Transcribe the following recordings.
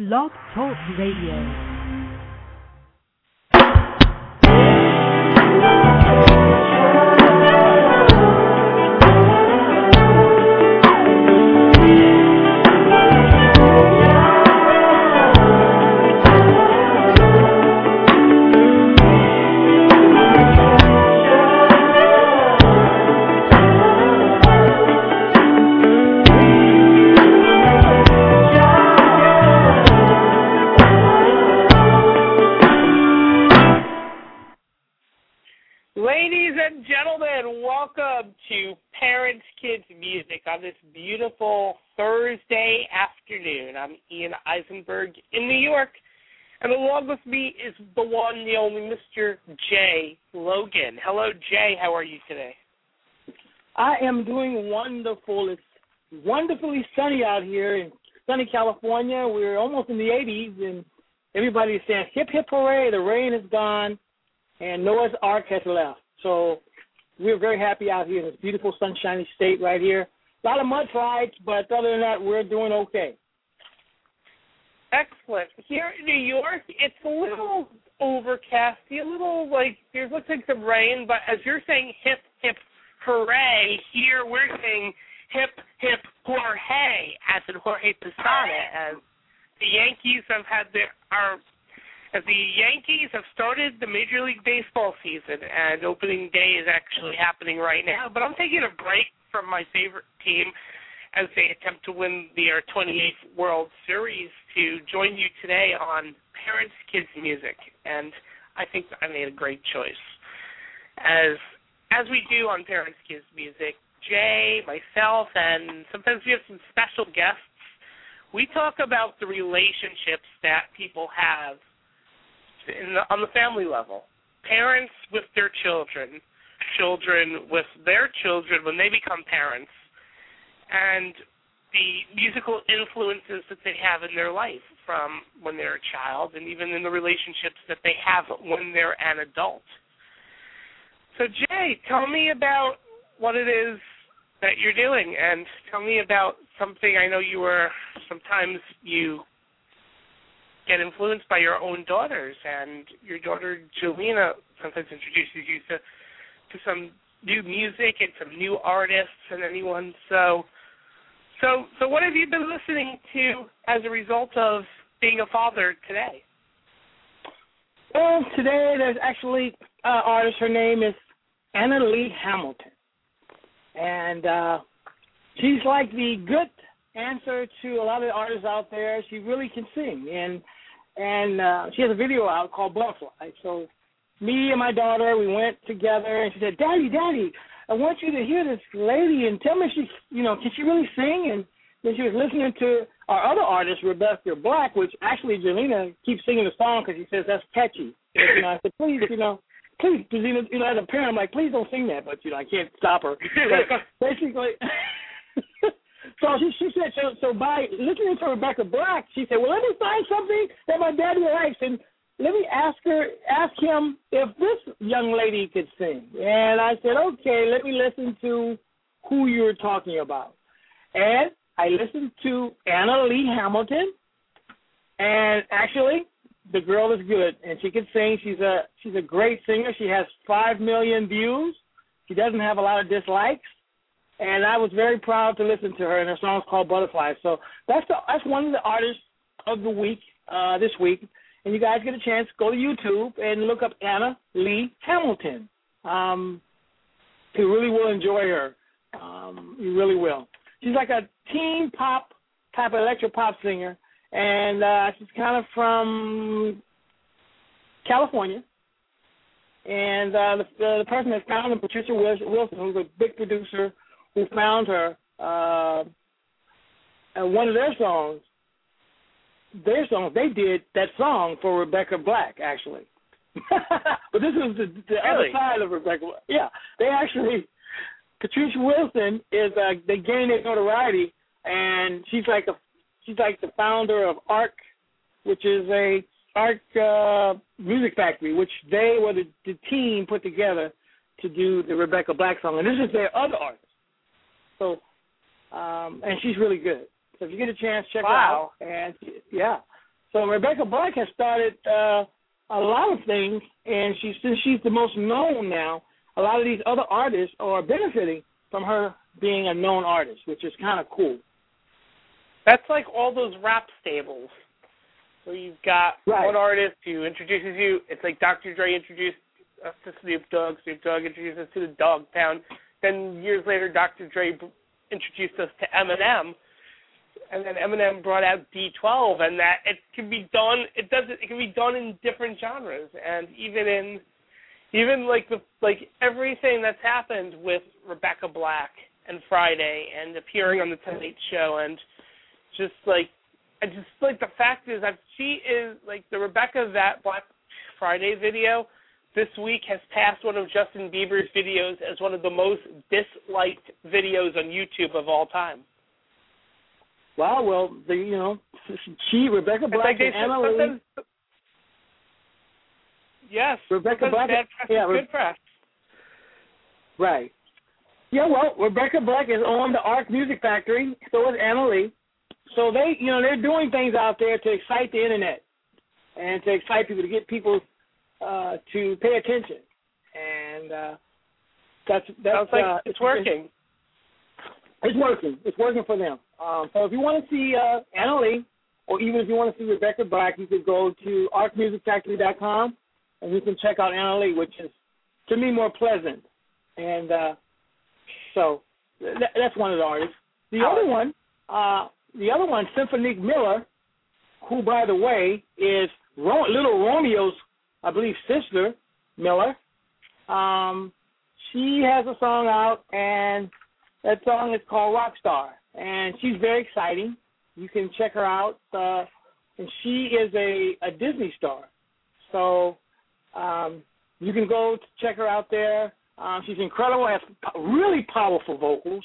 Blog Talk Radio. Are you today? I am doing wonderful. It's wonderfully sunny out here in sunny California. We're almost in the 80s, and everybody's saying hip hip hooray! The rain is gone, and Noah's Ark has left. So we're very happy out here in this beautiful sunshiny state right here. A lot of mud slides, but other than that, we're doing okay. Excellent. Here in New York, it's a little overcasty, a little like there looks like some rain, but as you're saying hip hip hooray, here we're saying hip hip hooray as in Jorge Posada as the Yankees have had their are as the Yankees have started the Major League Baseball season, and opening day is actually happening right now. But I'm taking a break from my favorite team as they attempt to win their uh, 28th World Series to join you today on Parents Kids Music, and I think I made a great choice. As as we do on Parents Kids Music, Jay, myself, and sometimes we have some special guests. We talk about the relationships that people have the, on the family level. Parents with their children, children with their children when they become parents, and the musical influences that they have in their life from when they're a child and even in the relationships that they have when they're an adult. So, Jay, tell me about what it is that you're doing and tell me about something I know you were sometimes you get influenced by your own daughters, and your daughter Jelena sometimes introduces you to to some new music and some new artists and anyone. So, so, so, what have you been listening to as a result of being a father today? Well, today there's actually an uh, artist. Her name is Anna Lee Hamilton, and uh, she's like the good answer to a lot of the artists out there. She really can sing, and and uh, she has a video out called Butterfly. So me and my daughter, we went together, and she said, "Daddy, Daddy, I want you to hear this lady and tell me she, you know, can she really sing?" And then she was listening to our other artist, Rebecca Black, which actually Jelena keeps singing the song because she says that's catchy. And, you know, I said, "Please, you know." Please, Jelena, you know, as a parent, I'm like, please don't sing that, but you know, I can't stop her. But basically, So she, she said, so, so by listening to Rebecca Black, she said, well, let me find something that my daddy likes, and let me ask her, ask him if this young lady could sing. And I said, okay, let me listen to who you're talking about. And I listened to Anna Lee Hamilton, and actually, the girl is good, and she can sing. She's a she's a great singer. She has five million views. She doesn't have a lot of dislikes and I was very proud to listen to her. And her song's called Butterflies. So that's the, that's one of the artists of the week uh, this week. And you guys get a chance, go to YouTube and look up Anna Lee Hamilton. Um, you really will enjoy her. Um, you really will. She's like a teen pop type of electro pop singer, and uh, she's kind of from California. And uh, the, the person that found her, Patricia Wilson, who's a big producer who found her uh, and one of their songs. Their song, they did that song for Rebecca Black, actually. but this was the, the really? other side of Rebecca. Black. Yeah, they actually. Patricia Wilson is uh, they gained their notoriety, and she's like a she's like the founder of ARK, which is a ARK uh, Music Factory, which they were the, the team put together to do the Rebecca Black song, and this is their other artist. So, um, and she's really good. So if you get a chance, check wow. her out. And yeah, So Rebecca Black has started uh, a lot of things, and she since she's the most known now, a lot of these other artists are benefiting from her being a known artist, which is kind of cool. That's like all those rap stables. So you've got Right. one artist who introduces you. It's like Dr. Dre introduced us to Snoop Dogg. Snoop Dogg introduced us to the Dog Pound. Then years later, Dr. Dre introduced us to Eminem, and then Eminem brought out D12, and that it can be done. It does. It can be done in different genres, and even in even like the like everything that's happened with Rebecca Black and Friday and appearing on the Tonight Show and just like I just like the fact is that she is like the Rebecca that Black Friday video this week has passed one of Justin Bieber's videos as one of the most disliked videos on YouTube of all time. Wow, well, the you know, she Rebecca Black like and sometimes- Yes, Rebecca Black- bad press yeah, Re- good press. Right. Yeah, well, Rebecca Black is on the Ark Music Factory. So is Lee. So they, you know, they're doing things out there to excite the internet and to excite people to get people uh, to pay attention. And uh, that's that's Sounds like uh, it's working. It's working. It's working for them. Um, so if you want to see uh, or even if you want to see Rebecca Black, you could go to arkmusicfactory.com and you can check out Anna Lee, which is to me more pleasant. And uh, so th- that's one of the artists. The other one, uh, the other one, Cymphonique Miller, who by the way is Ro- Little Romeo's, I believe, sister Miller. Um, she has a song out, and that song is called Rockstar, and she's very exciting. You can check her out, uh, and she is a, a Disney star. So um, you can go check her out there. Um, she's incredible, has really powerful vocals.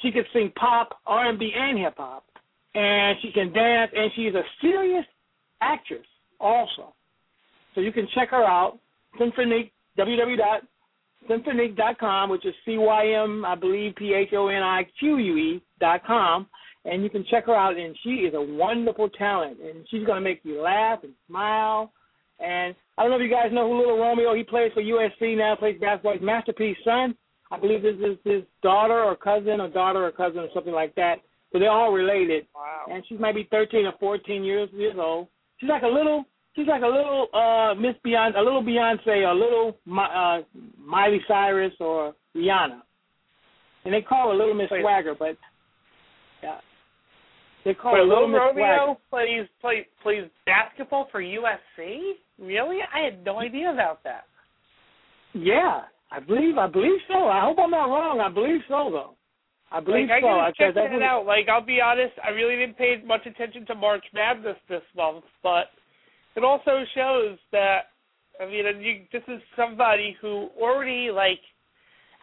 She can sing pop, R&B, and hip hop, and she can dance, and she's a serious actress also. So you can check her out. Cymphonique, www.cymphonique.com, which is C-Y-M, I believe, P-H-O-N-I-Q-U-E dot com, and you can check her out, and she is a wonderful talent, and she's going to make you laugh and smile. And I don't know if you guys know who Little Romeo, he plays for USC now, plays basketball. His Master P's son, I believe this is his daughter or cousin or daughter or cousin or something like that. So they're all related Wow. and she's maybe 13 or 14 years years old. She's like a little, she's like a little uh Miss Beyonce, a little Beyonce, a little uh Miley Cyrus or Rihanna, and they call her Little Miss Wait. Swagger, but yeah, they call Wait, her Little Little Miss Swagger. Romeo plays play, plays basketball for USC. Really? I had no idea about that. Yeah, I believe, I believe so. I hope I'm not wrong. I believe so though. I believe Like so. I- check that's that what- out. Like I'll be honest, I really didn't pay much attention to March Madness this month, but it also shows that I mean, and you, this is somebody who already like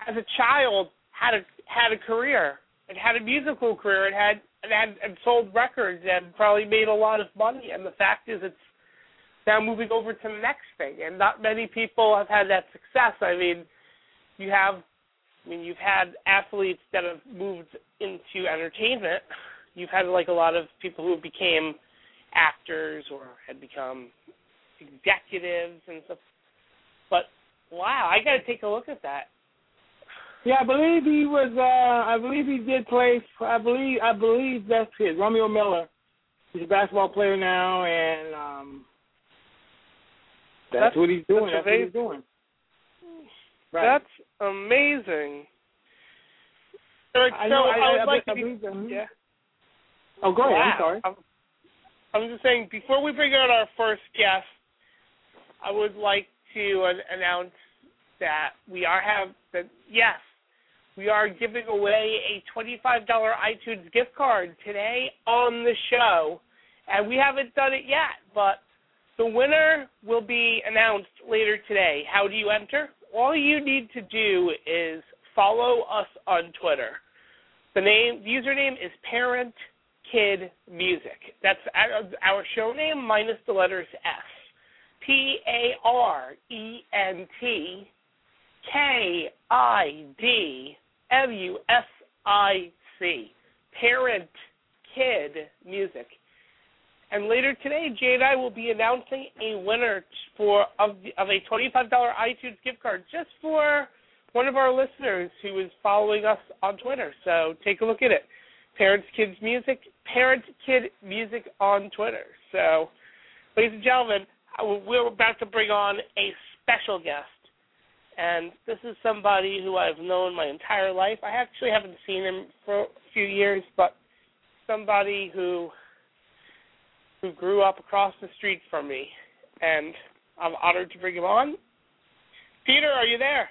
as a child had a had a career and had a musical career and had and had and sold records and probably made a lot of money. And the fact is, it's now moving over to the next thing. And not many people have had that success. I mean, you have I mean, you've had athletes that have moved into entertainment. You've had like a lot of people who became actors or had become executives and stuff. But wow, I got to take a look at that. Yeah, I believe he was. uh I believe he did play. I believe. I believe that's it. Romeo Miller. He's a basketball player now, and um that's, That's- what he's doing. that's That's, what he's amazing. doing. Right. That's amazing. All right, I know. I, I, would I, like I to be, yeah. Oh, go ahead. Wow. I'm sorry. I'm, I'm just saying, before we bring on our first guest, I would like to uh, announce that we are have that yes, we are giving away a twenty-five dollar iTunes gift card today on the show, and we haven't done it yet, but the winner will be announced later today. How do you enter? All you need to do is follow us on Twitter. The name, the username is Parent Kid Music. That's our, show name minus the letters S. P A R E N T K I D M U S I C. Parent Kid Music. And later today, Jay and I will be announcing a winner for of of a twenty-five dollar iTunes gift card just for one of our listeners who is following us on Twitter. So take a look at it. Parents Kids Music, Parent Kid Music on Twitter. So, ladies and gentlemen, we're about to bring on a special guest. And this is somebody who I've known my entire life. I actually haven't seen him for a few years, but somebody who who grew up across the street from me, and I'm honored to bring him on. Peter, are you there?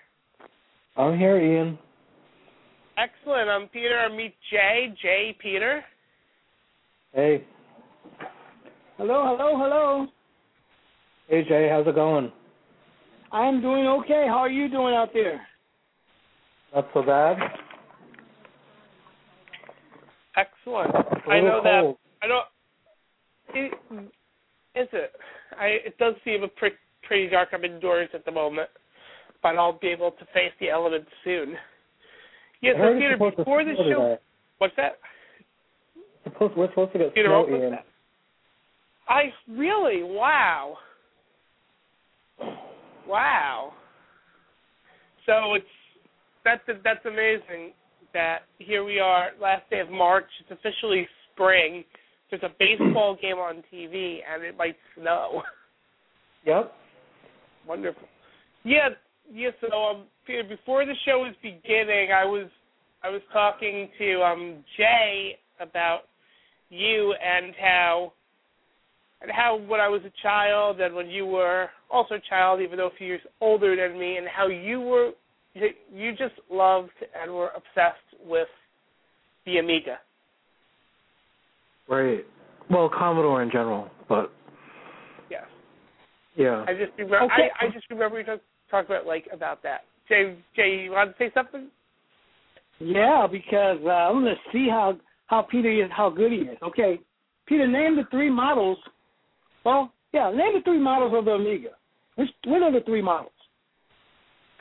I'm here, Ian. Excellent. I'm Peter. I meet Jay. Jay, Peter. Hey. Hello, hello, hello. Hey, Jay. How's it going? I'm doing okay. How are you doing out there? Not so bad. Excellent. I know cold. that. I don't. It, is it? I. It does seem a pretty pretty dark. I'm indoors at the moment, but I'll be able to face the elements soon. Yeah. I So Peter, before the show, today. what's that? Supposed, we're supposed to get Peter, snow, Ian. that? I really wow. Wow. So it's that's that's amazing that here we are, last day of March. It's officially spring. There's a baseball game on TV, and it might snow. Yep. Wonderful. Yeah, yeah. So um, before the show was beginning, I was I was talking to um Jay about you and how and how when I was a child and when you were also a child, even though a few years older than me, and how you were you just loved and were obsessed with the Amiga. Right. Well, Commodore in general, but Yes. yeah. I just remember. Okay. I, I just remember we talked talk about like about that. Jay, Jay, you want to say something? Yeah, because uh, I'm gonna see how how Peter is, how good he is. Okay, Peter, name the three models. Well, yeah, name the three models of the Amiga. Which what are the three models?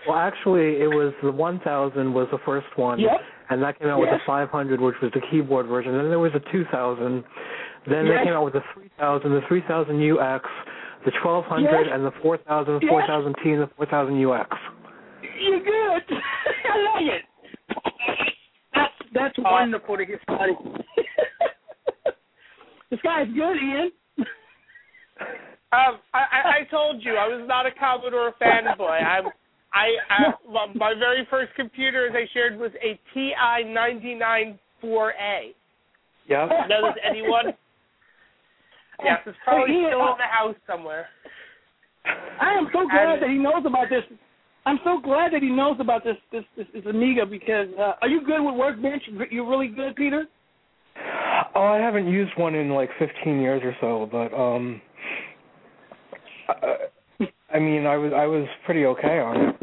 Well, actually, it was the 1000 was the first one, Yep. And that came out with Yes. the 500, which was the keyboard version. Then there was a 2000. Then Yes. they came out with the 3000, the 3000 UX, the 1200, Yes. and the 4000, Yes. 4000T, and the 4000 UX. You're good. I like it. That's that's wonderful to get started. this guy's good, Ian. Um, I, I, I told you I was not a Commodore fanboy. I'm, I, I my- my very first computer, as I shared, was a TI ninety nine four A. Yep. Knows anyone? Yes, it's probably Hey, Ian, still uh, in the house somewhere. I am so glad And- that he knows about this. I'm so glad that he knows about this this this, this Amiga because uh, are you good with Workbench? You're really good, Peter. Oh, I haven't used one in like 15 years or so, but um, uh, I mean, I was I was pretty okay on it.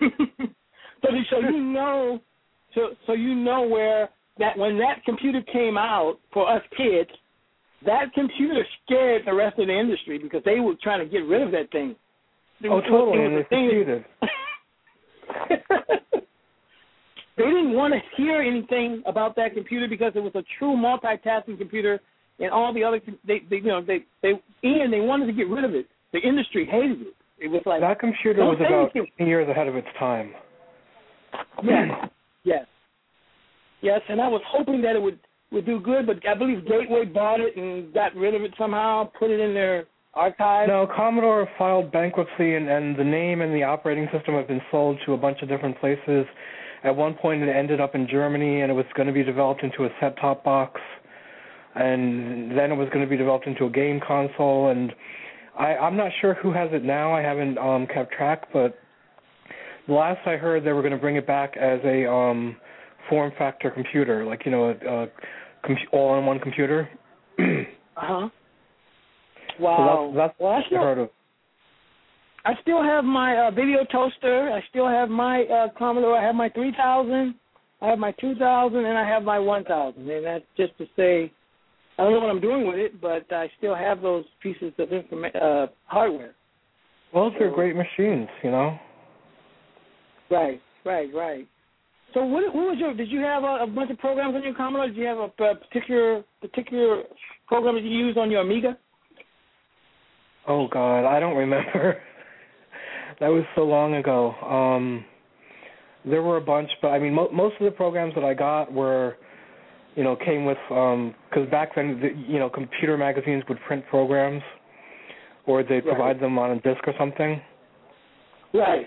so so you know so so you know where that when that computer came out for us kids, that computer scared the rest of the industry because they were trying to get rid of that thing. Oh, it Oh, was- totally, it and was they a thing- succeeded. they didn't want to hear anything about that computer because it was a true multitasking computer, and all the other they, they you know they they and they wanted to get rid of it. The industry hated it. It was like That computer oh, was about. 10 years ahead of its time. yes, yes, yes, and I was hoping that it would would do good, but I believe Gateway bought it and got rid of it somehow, put it in their archive. No, Commodore filed bankruptcy, and, and the name and the operating system have been sold to a bunch of different places. At one point, it ended up in Germany, and it was going to be developed into a set-top box, and then it was going to be developed into a game console. And I, I'm not sure who has it now. I haven't um, kept track, but last I heard, they were going to bring it back as a um, form factor computer, like you know, a, a com- all-in-one computer. Uh huh. So Wow. that's that's well, I I still, heard of. I still have my uh, video toaster. I still have my uh, Commodore. I have my 3000. I have my 2000, and I have my 1000. And that's just to say, I don't know what I'm doing with it, but I still have those pieces of informa- uh, hardware. Well, they're great machines, you know. Right, right, right. so what, what was your? Did you have a, a bunch of programs on your Commodore? Did you have a, a particular particular program that you used on your Amiga? Oh God, I don't remember. that was so long ago. Um, there were a bunch, but I mean, mo- most of the programs that I got were, you know, came with because um, back then, the, you know, computer magazines would print programs, or they'd provide right. them on a disc or something. Right.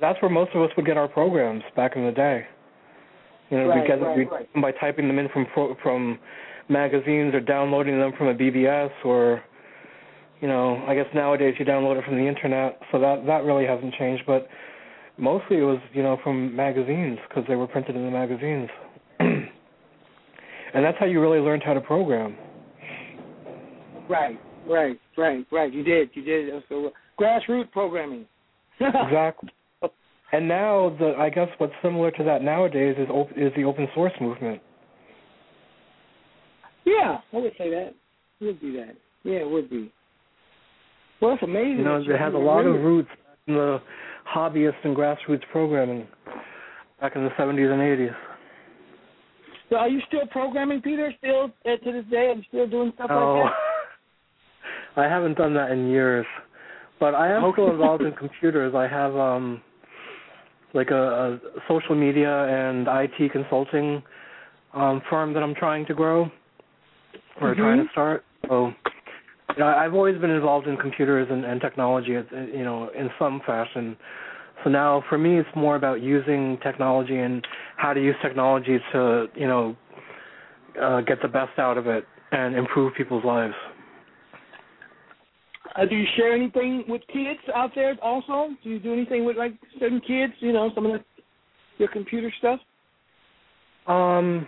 That's where most of us would get our programs back in the day. You know, right, we get right, we, right. by typing them in from from magazines or downloading them from a BBS or you know, I guess nowadays you download it from the internet, so that that really hasn't changed. But mostly it was, you know, from magazines because they were printed in the magazines, and that's how you really learned how to program. Right, right, right, right. You did, you did. So grassroots programming. exactly. And now the I guess what's similar to that nowadays is op- is the open source movement. Yeah, I would say that. It would be that. Yeah, it would be. Well, it's amazing. You know, that it has a lot of roots in the hobbyist and grassroots programming back in the 70s and 80s. So, are you still programming, Peter? Still uh, to this day? Are you still doing stuff Oh, like that? I haven't done that in years, but I am still involved in computers. I have um like a, a social media and IT consulting um firm that I'm trying to grow or Mhm. trying to start. So you know, I've always been involved in computers and, and technology, uh, you know, in some fashion. So now, for me, it's more about using technology and how to use technology to, you know, uh, get the best out of it and improve people's lives. Uh, do you share anything with kids out there? Also, do you do anything with like certain kids? You know, some of the your computer stuff. Um,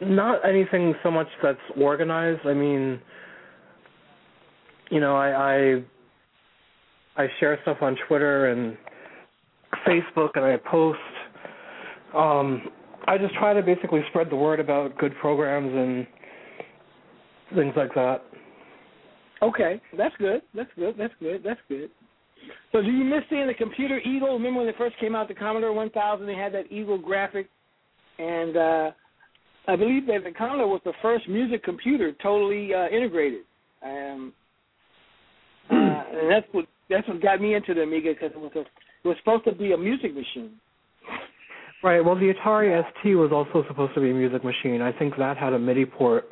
not anything so much that's organized. I mean, you know, I I, I share stuff on Twitter and Facebook, and I post. Um, I just try to basically spread the word about good programs and things like that. Okay, that's good. That's good. That's good. That's good. So, do you miss seeing the computer Eagle? Remember when they first came out, the Commodore 1000? They had that Eagle graphic, and uh, I believe that the Commodore was the first music computer totally uh, integrated. Um, uh, and that's what that's what got me into the Amiga because it was a, it was supposed to be a music machine. Right. Well, the Atari ST was also supposed to be a music machine. I think that had a MIDI port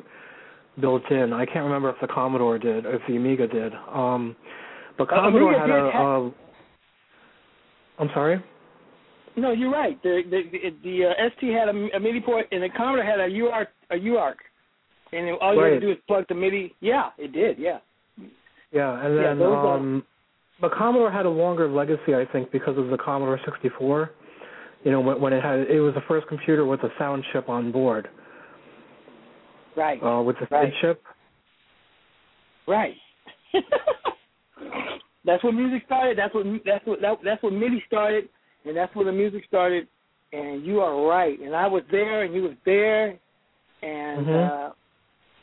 built in. I can't remember if the Commodore did, or if the Amiga did. Um, but Uh, Commodore Amiga had a. have- a I'm sorry. No, you're right. The the the, the uh, ST had a, a MIDI port, and the Commodore had a UART a UART, and all you had to do is plug the MIDI. Yeah, it did. Yeah. Yeah, and Yeah, then are- um, but Commodore had a longer legacy, I think, because of the Commodore 64. You know, when, when it had it was the first computer with a sound chip on board, Right. uh, with the Right. Chip. Right. that's when music started. That's what that's what that, that's when MIDI started, and that's when the music started. And you are right. And I was there, and you was there, and Mhm. uh,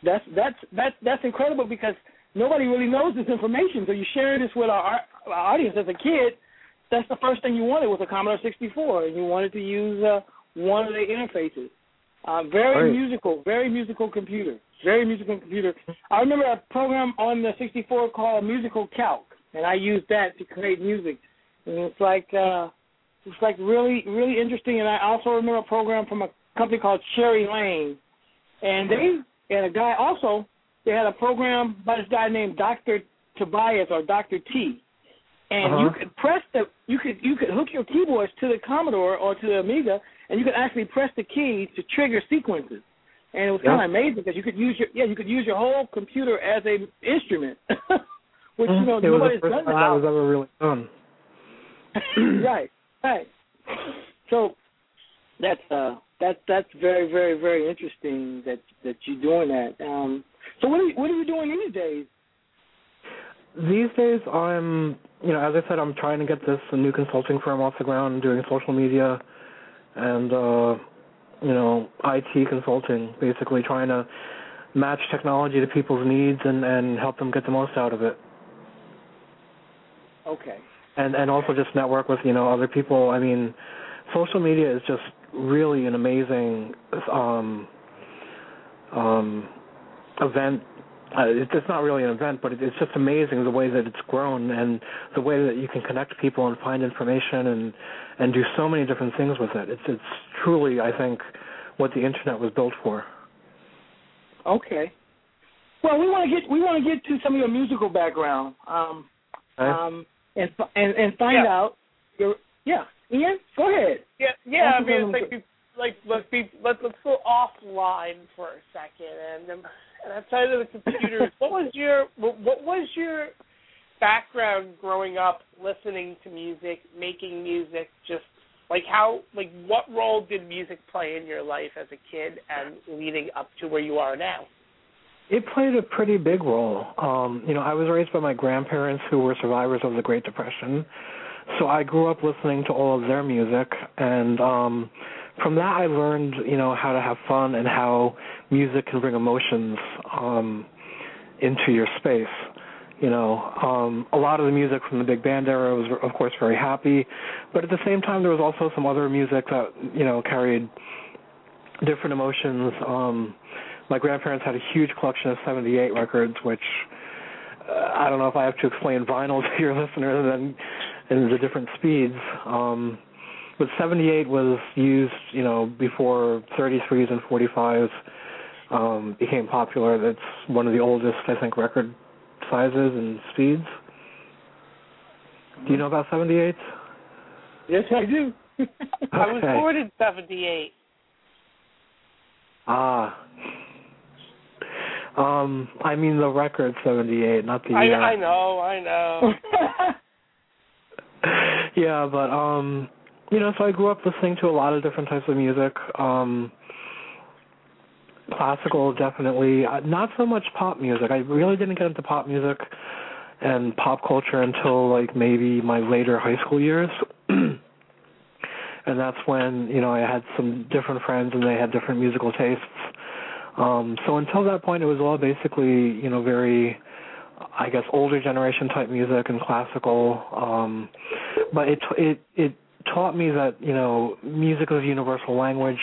that's that's that's that's incredible because nobody really knows this information. So you share this with our, our audience as a kid. That's the first thing you wanted was a Commodore 64, and you wanted to use uh, one of the interfaces. Uh, very Right. musical, very musical computer. Very musical computer. I remember a program on the 64 called MusiCalc, and I used that to create music. And it's like uh, it's like really, really interesting. And I also remember a program from a company called Cherry Lane, and they and a guy also they had a program by this guy named Doctor Tobias or Doctor T, and you Uh-huh. could press the you could you could hook your keyboards to the Commodore or to the Amiga, and you could actually press the keys to trigger sequences. And it was kind Yeah. of amazing because you could use your yeah you could use your whole computer as a instrument, which you know it was nobody's the first done time that was ever really done. right, right. So that's uh that's that's very very very interesting that that you're doing that. Um, so what are you, what are you doing these days? These days, I'm, you know, as I said, I'm trying to get this new consulting firm off the ground, doing social media, and uh, you know, IT consulting, basically trying to match technology to people's needs and and help them get the most out of it, Okay. and and also just network with you know other people. I mean, social media is just really an amazing um, um, event. Uh, it's not really an event, but it's just amazing the way that it's grown and the way that you can connect people and find information and and do so many different things with it. It's it's truly, I think, what the internet was built for. Okay. Well, we want to get we want to get to some of your musical background, um, okay. um, and and and find yeah. out your yeah. Ian, go ahead. Yeah, yeah. I mean, it's like like let's be let let's go offline for a second, and um, and outside of the computers, what was your what was your background growing up, listening to music, making music, just like how like what role did music play in your life as a kid and leading up to where you are now? It played a pretty big role. Um, you know, I was raised by my grandparents who were survivors of the Great Depression. So I grew up listening to all of their music and um from that I learned, you know, how to have fun and how music can bring emotions um into your space. You know, um a lot of the music from the big band era was of course very happy, but at the same time there was also some other music that, you know, carried different emotions. Um my grandparents had a huge collection of 78 records which uh, I don't know if I have to explain vinyl to your listeners and and the different speeds. Um, but 78 was used, you know, before 33s and 45s um, became popular. That's one of the oldest, I think, record sizes and speeds. Do you know about 78? Yes, I do. I was Okay. born in '78. Ah. Um, I mean the record 78, not the I year. I know, I know. yeah, but um you know, so I grew up listening to a lot of different types of music. Um classical definitely, uh, not so much pop music. I really didn't get into pop music and pop culture until like maybe my later high school years. and that's when, you know, I had some different friends and they had different musical tastes. Um so until that point it was all basically, you know, very I guess older generation type music and classical. Um, but it it it taught me that you know music is a universal language.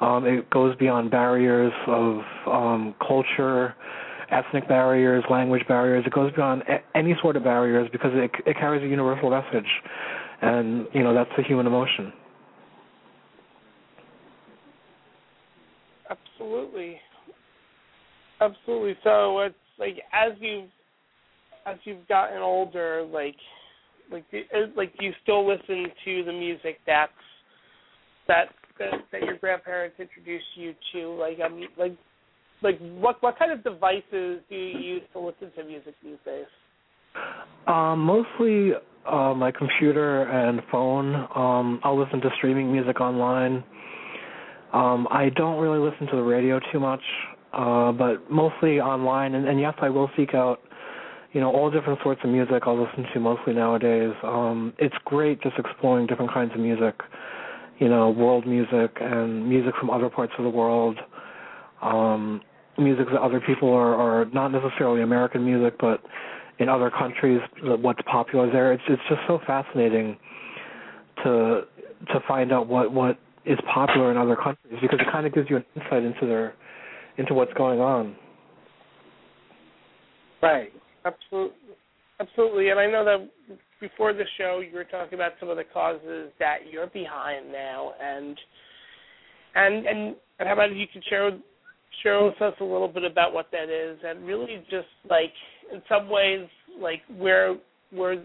Um, it goes beyond barriers of um, culture, ethnic barriers, language barriers. It goes beyond a- any sort of barriers because it it carries a universal message, and you know that's the human emotion. Absolutely, absolutely. So it's like as you've as you've gotten older, like like uh, like you still listen to the music that's that that, that your grandparents introduced you to? Like um like like what what kind of devices do you use to listen to music these days? Um, mostly uh, my computer and phone. Um, I'll listen to streaming music online. Um, I don't really listen to the radio too much, uh, but mostly online. And, and yes, I will seek out, you know, all different sorts of music. I'll listen to mostly nowadays. Um, it's great just exploring different kinds of music, you know, world music and music from other parts of the world. Um, music that other people are, are not necessarily American music, but in other countries, what's popular there. It's it's just so fascinating to to find out what what is popular in other countries because it kind of gives you an insight into their into what's going on. right. Absolutely, absolutely. And I know that before the show, you were talking about some of the causes that you're behind now, and and and, and how about you could share share with us a little bit about what that is, and really just like in some ways, like where where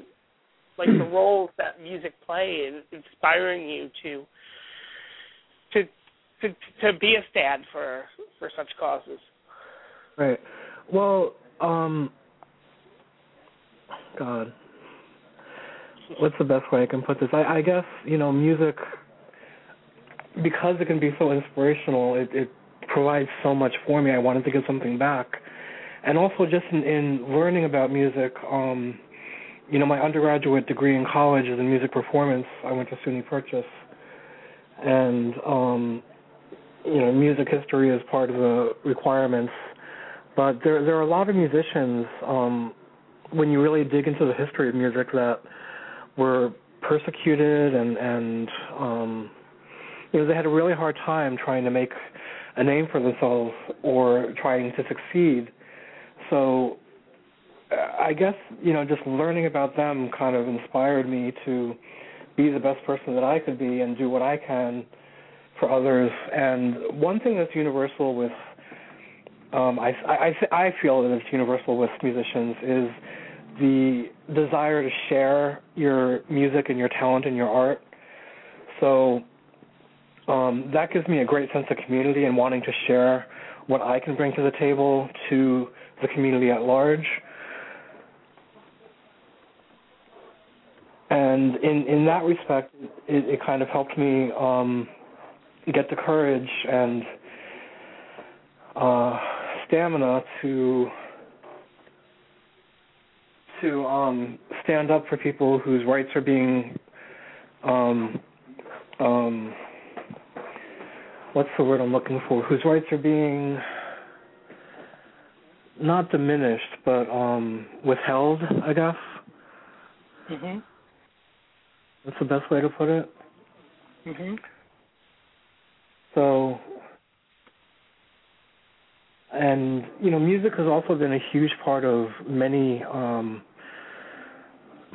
like the roles that music play in inspiring you to to to to be a stand for for such causes. Right. Well, um God. What's the best way I can put this? I, I guess, you know, music because it can be so inspirational, it, it provides so much for me. I wanted to give something back. And also just in, in learning about music, um, you know, my undergraduate degree in college is in music performance. I went to SUNY Purchase. And um you know, music history is part of the requirements. But there there are a lot of musicians, um, when you really dig into the history of music that were persecuted and and um you know they had a really hard time trying to make a name for themselves or trying to succeed so I guess you know just learning about them kind of inspired me to be the best person that I could be and do what I can for others. And one thing that's universal with um, I, I I feel that it's universal with musicians is the desire to share your music and your talent and your art. So um, that gives me a great sense of community and wanting to share what I can bring to the table to the community at large. And in in that respect, it, it kind of helped me um, get the courage and uh, stamina to to um, stand up for people whose rights are being um, um, what's the word I'm looking for? Whose rights are being not diminished, but um, withheld, I guess. Mhm. That's the best way to put it. Mhm. So, and you know, music has also been a huge part of many um,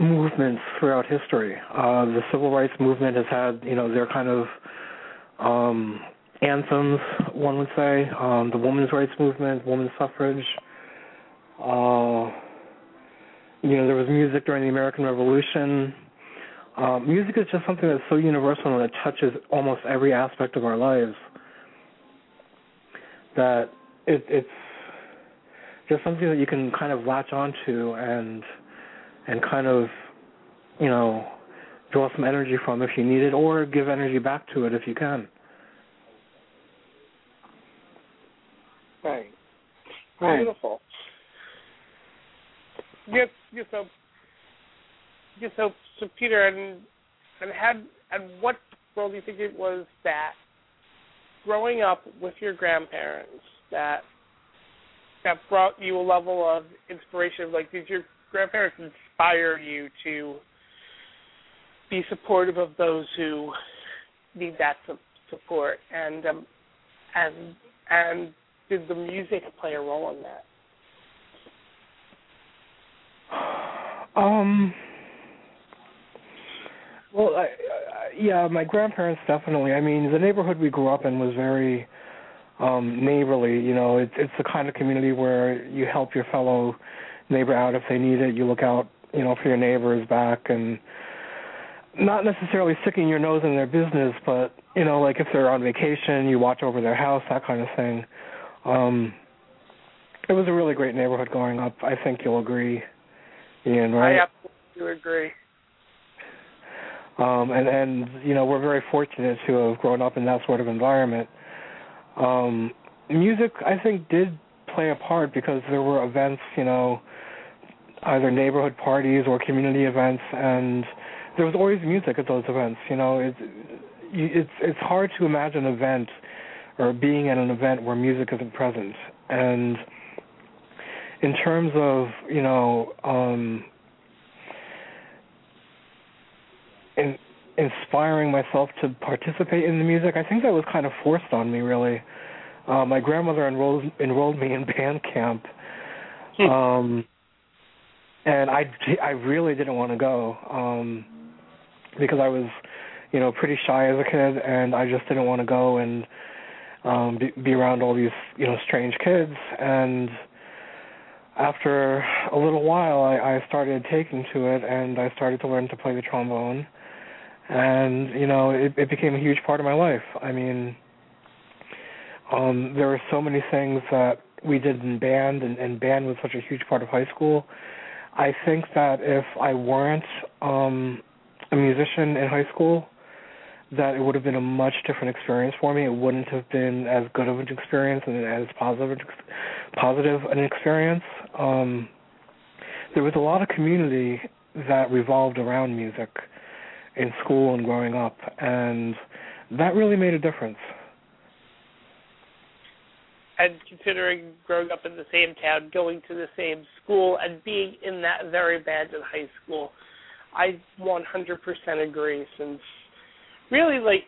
movements throughout history. Uh, the civil rights movement has had, you know, their kind of um, anthems, one would say. Um, the women's rights movement, women's suffrage. Uh, you know, there was music during the American Revolution. Uh, music is just something that's so universal and it touches almost every aspect of our lives that it, it's just something that you can kind of latch onto and and kind of you know draw some energy from if you need it or give energy back to it if you can. Right. Right. Beautiful. Yes, yes. So, yes. So, so Peter, and and had and what role do you think it was that growing up with your grandparents that that brought you a level of inspiration? Like, did your grandparents inspire you to be supportive of those who need that su- support? And um, and and did the music play a role in that? Um. Well, I, I, yeah, my grandparents definitely. I mean, the neighborhood we grew up in was very um neighborly. You know, it's it's the kind of community where you help your fellow neighbor out if they need it. You look out, you know, for your neighbors back, and not necessarily sticking your nose in their business, but you know, like if they're on vacation, you watch over their house, that kind of thing. Um It was a really great neighborhood growing up. I think you'll agree, Ian, right? I absolutely agree. um and and you know we're very fortunate to have grown up in that sort of environment um music i think did play a part because there were events you know either neighborhood parties or community events and there was always music at those events you know it's it's it's hard to imagine an event or being at an event where music isn't present and in terms of you know um in, inspiring myself to participate in the music. I think that was kind of forced on me, really. Uh, my grandmother enrolled enrolled me in band camp, um, and I I really didn't want to go um, because I was, you know, pretty shy as a kid, and I just didn't want to go and um, be, be around all these you know strange kids. And after a little while, I, I started taking to it, and I started to learn to play the trombone and you know it, it became a huge part of my life. I mean, um, there were so many things that we did in band, and, and band was such a huge part of high school. I think that if I weren't um, a musician in high school, that it would have been a much different experience for me. It wouldn't have been as good of an experience and as positive positive an experience. Um, there was a lot of community that revolved around music in school and growing up, and that really made a difference. And considering growing up in the same town, going to the same school, and being in that very band in high school, I 100% agree. Since really, like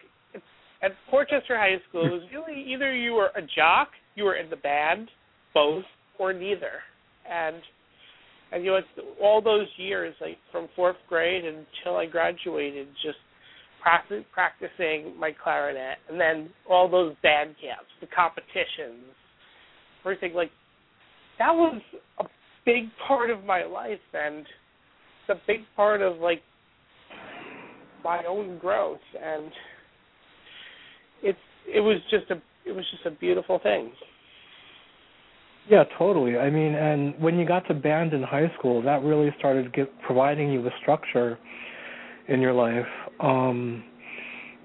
at Port Chester High School, it was really either you were a jock, you were in the band, both, or neither. And and you know, it's all those years, like from fourth grade until I graduated, just practicing my clarinet, and then all those band camps, the competitions, everything. Like that was a big part of my life, and a big part of like my own growth, and it's it was just a it was just a beautiful thing. Yeah, totally. I mean, and when you got to band in high school, that really started get, providing you with structure in your life. Um,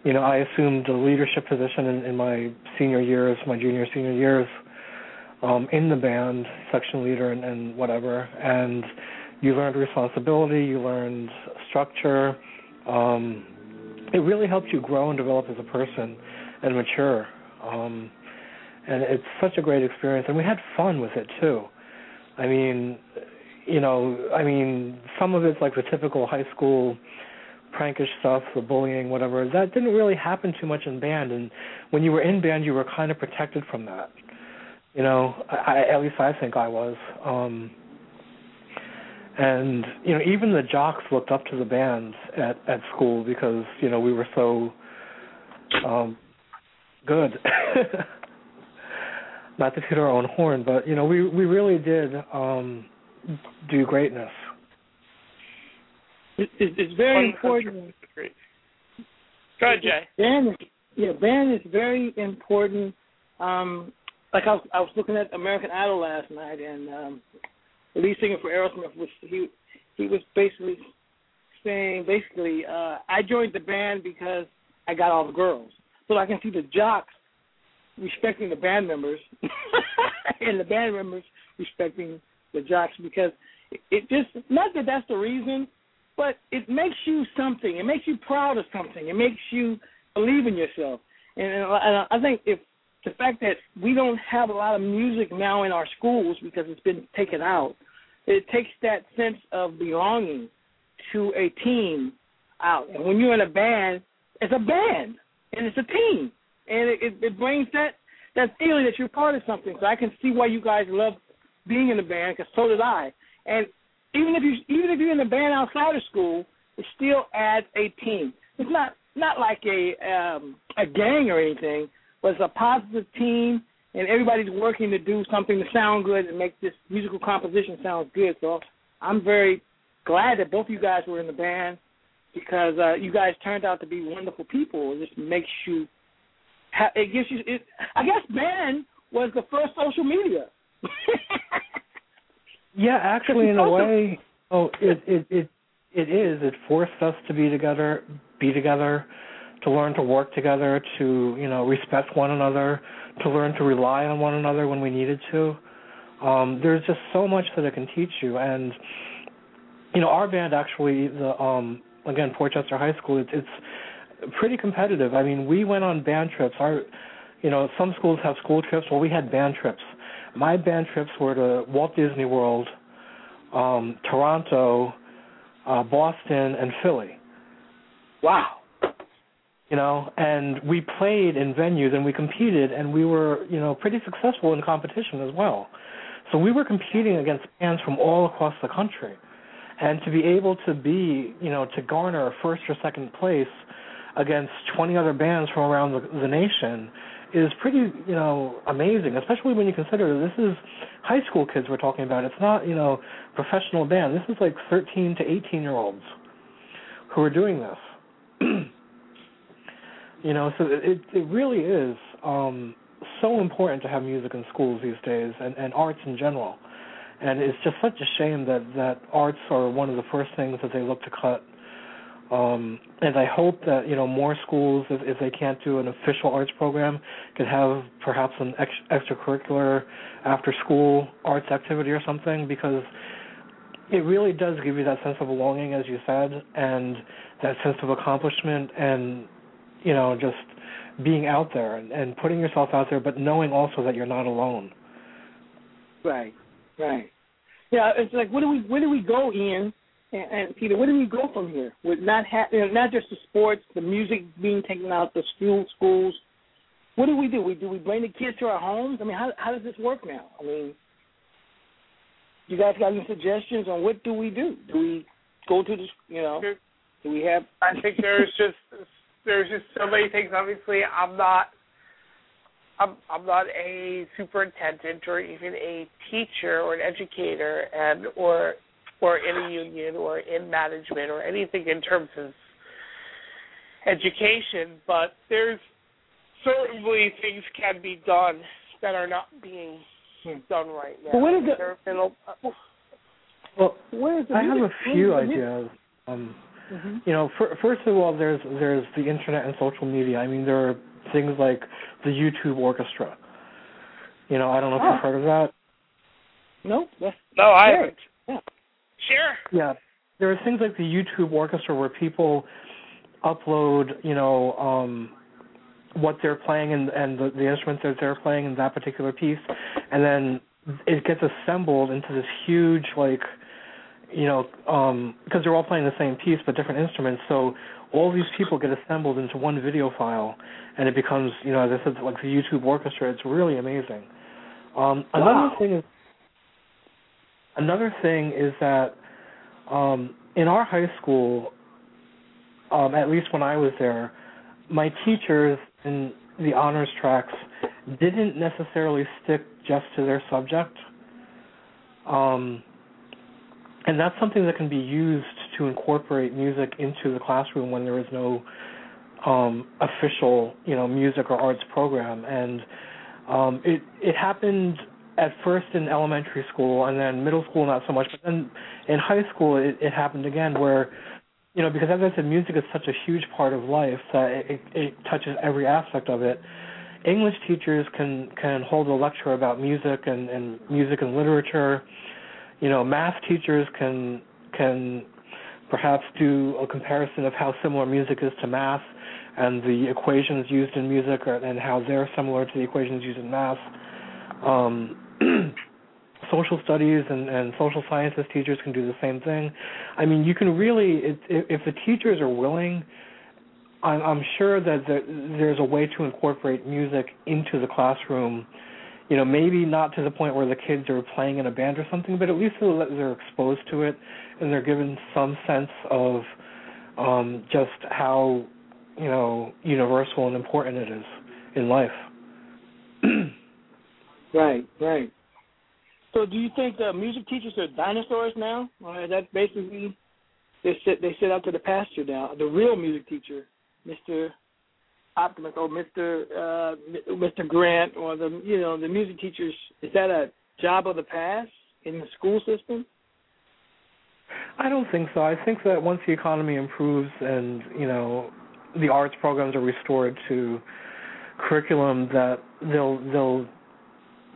you know, I assumed a leadership position in, in my senior years, my junior senior years, um, in the band, section leader and, and whatever. And you learned responsibility, you learned structure. Um, it really helped you grow and develop as a person and mature. Um, and it's such a great experience, and we had fun with it too. I mean, you know, I mean, some of it's like the typical high school prankish stuff, the bullying, whatever. That didn't really happen too much in band, and when you were in band, you were kind of protected from that. You know, I, at least I think I was. Um, and you know, even the jocks looked up to the bands at at school because you know we were so um good. Not to toot our own horn, but you know, we we really did um do greatness. It, it, it's very important. Go ahead, Jay. Band is, yeah, band is very important. Um, like I was, I was looking at American Idol last night, and um, the lead singer for Aerosmith was he he was basically saying basically uh, I joined the band because I got all the girls so I can see the jocks respecting the band members and the band members respecting the jocks because it, it just not that that's the reason, but it makes you something. It makes you proud of something. It makes you believe in yourself. And, and I think if the fact that we don't have a lot of music now in our schools because it's been taken out, it takes that sense of belonging to a team out. And when you're in a band, it's a band and it's a team, and it, it, it brings that that feeling that you're part of something. So I can see why you guys love being in the band because so did I. And even if you even if you're in the band outside of school, it still adds a team. It's not not like a um, a gang or anything, but it's a positive team, and everybody's working to do something to sound good and make this musical composition sound good. So I'm very glad that both of you guys were in the band because uh, you guys turned out to be wonderful people. It just makes you. Ha- it gives you. It, I guess band was the first social media. yeah, actually, in a way, oh, it it it it is. It forced us to be together, be together, to learn to work together, to you know respect one another, to learn to rely on one another when we needed to. Um, there's just so much that it can teach you, and you know, our band actually the um again Port Chester High School. It's, it's pretty competitive. I mean, we went on band trips. Our, you know, some schools have school trips. Well, we had band trips. My band trips were to Walt Disney World, um, Toronto, uh, Boston, and Philly. Wow. You know, and we played in venues and we competed and we were, you know, pretty successful in competition as well. So we were competing against bands from all across the country and to be able to be, you know, to garner first or second place against 20 other bands from around the, the nation is pretty, you know, amazing. Especially when you consider this is high school kids we're talking about. It's not, you know, professional band. This is like 13 to 18 year olds who are doing this. you know, so it it really is um, so important to have music in schools these days and, and arts in general and it's just such a shame that that arts are one of the first things that they look to cut. Um, and I hope that you know more schools, if, if they can't do an official arts program, could have perhaps an ex- extracurricular after-school arts activity or something, because it really does give you that sense of belonging, as you said, and that sense of accomplishment, and you know just being out there and, and putting yourself out there, but knowing also that you're not alone. Right. Right. Yeah, it's like where do we where do we go in And, and Peter, where do we go from here? With not ha- you know, not just the sports, the music being taken out, the school schools. What do we do? We do we bring the kids to our homes? I mean, how how does this work now? I mean, you guys got any suggestions on what do we do? Do we go to the you know? Do we have? I think there's just there's just so many things. Obviously, I'm not I'm I'm not a superintendent or even a teacher or an educator and or or in a union or in management or anything in terms of education, but there's certainly things can be done that are not being Hmm. done right now. But what is it- There a- Well, Where is the I have a few Where's the music? ideas. Um, Mhm. you know, fir- first of all, there's there's the internet and social media. I mean, there are things like the YouTube Orchestra. You know, I don't know if Oh. you've heard of that. Nope. That's no, I Sure. haven't. Yeah. Sure. Yeah, there are things like the YouTube Orchestra where people upload, you know, um, what they're playing and and the, the instruments that they're playing in that particular piece, and then it gets assembled into this huge like, you know, um, because they're all playing the same piece but different instruments. So all these people get assembled into one video file, and it becomes, you know, as I said, like the YouTube Orchestra. It's really amazing. Um, another Wow. thing is another thing is that um, in our high school, um, at least when I was there, my teachers in the honors tracks didn't necessarily stick just to their subject. Um, and that's something that can be used to incorporate music into the classroom when there is no um, official, you know, music or arts program. And um, it it happened at first in elementary school and then middle school not so much, but then in high school it, it happened again where you know because as I said music is such a huge part of life that it, it, it touches every aspect of it. English teachers can can hold a lecture about music and, and music and literature. You know, math teachers can can perhaps do a comparison of how similar music is to math and the equations used in music are, and how they're similar to the equations used in math. Um, social studies and, and social sciences teachers can do the same thing. I mean, you can really, it, if the teachers are willing, I'm, I'm sure that there, there's a way to incorporate music into the classroom. You know, maybe not to the point where the kids are playing in a band or something, but at least they're, exposed to it and they're given some sense of um, just how you know universal and important it is in life. Right, right. So, do you think uh, music teachers are dinosaurs now? Or that basically they sit they sit out to the pasture now. The real music teacher, Mister Optimus or Mister uh, Mister Grant, or the you know the music teachers. Is that a job of the past in the school system? I don't think so. I think that once the economy improves and you know the arts programs are restored to curriculum, that they'll they'll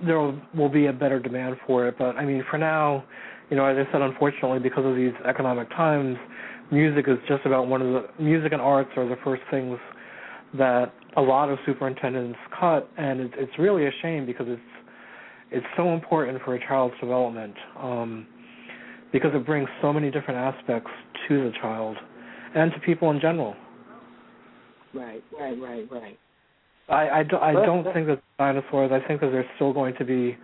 there will be a better demand for it. But I mean, for now, you know, as I said, unfortunately, because of these economic times, music is just about one of the music and arts are the first things that a lot of superintendents cut, and it's it's really a shame because it's it's so important for a child's development. Um, because it brings so many different aspects to the child and to people in general. Right, right, right, right. I, I, do, I don't think that dinosaurs. I think that there's still going to be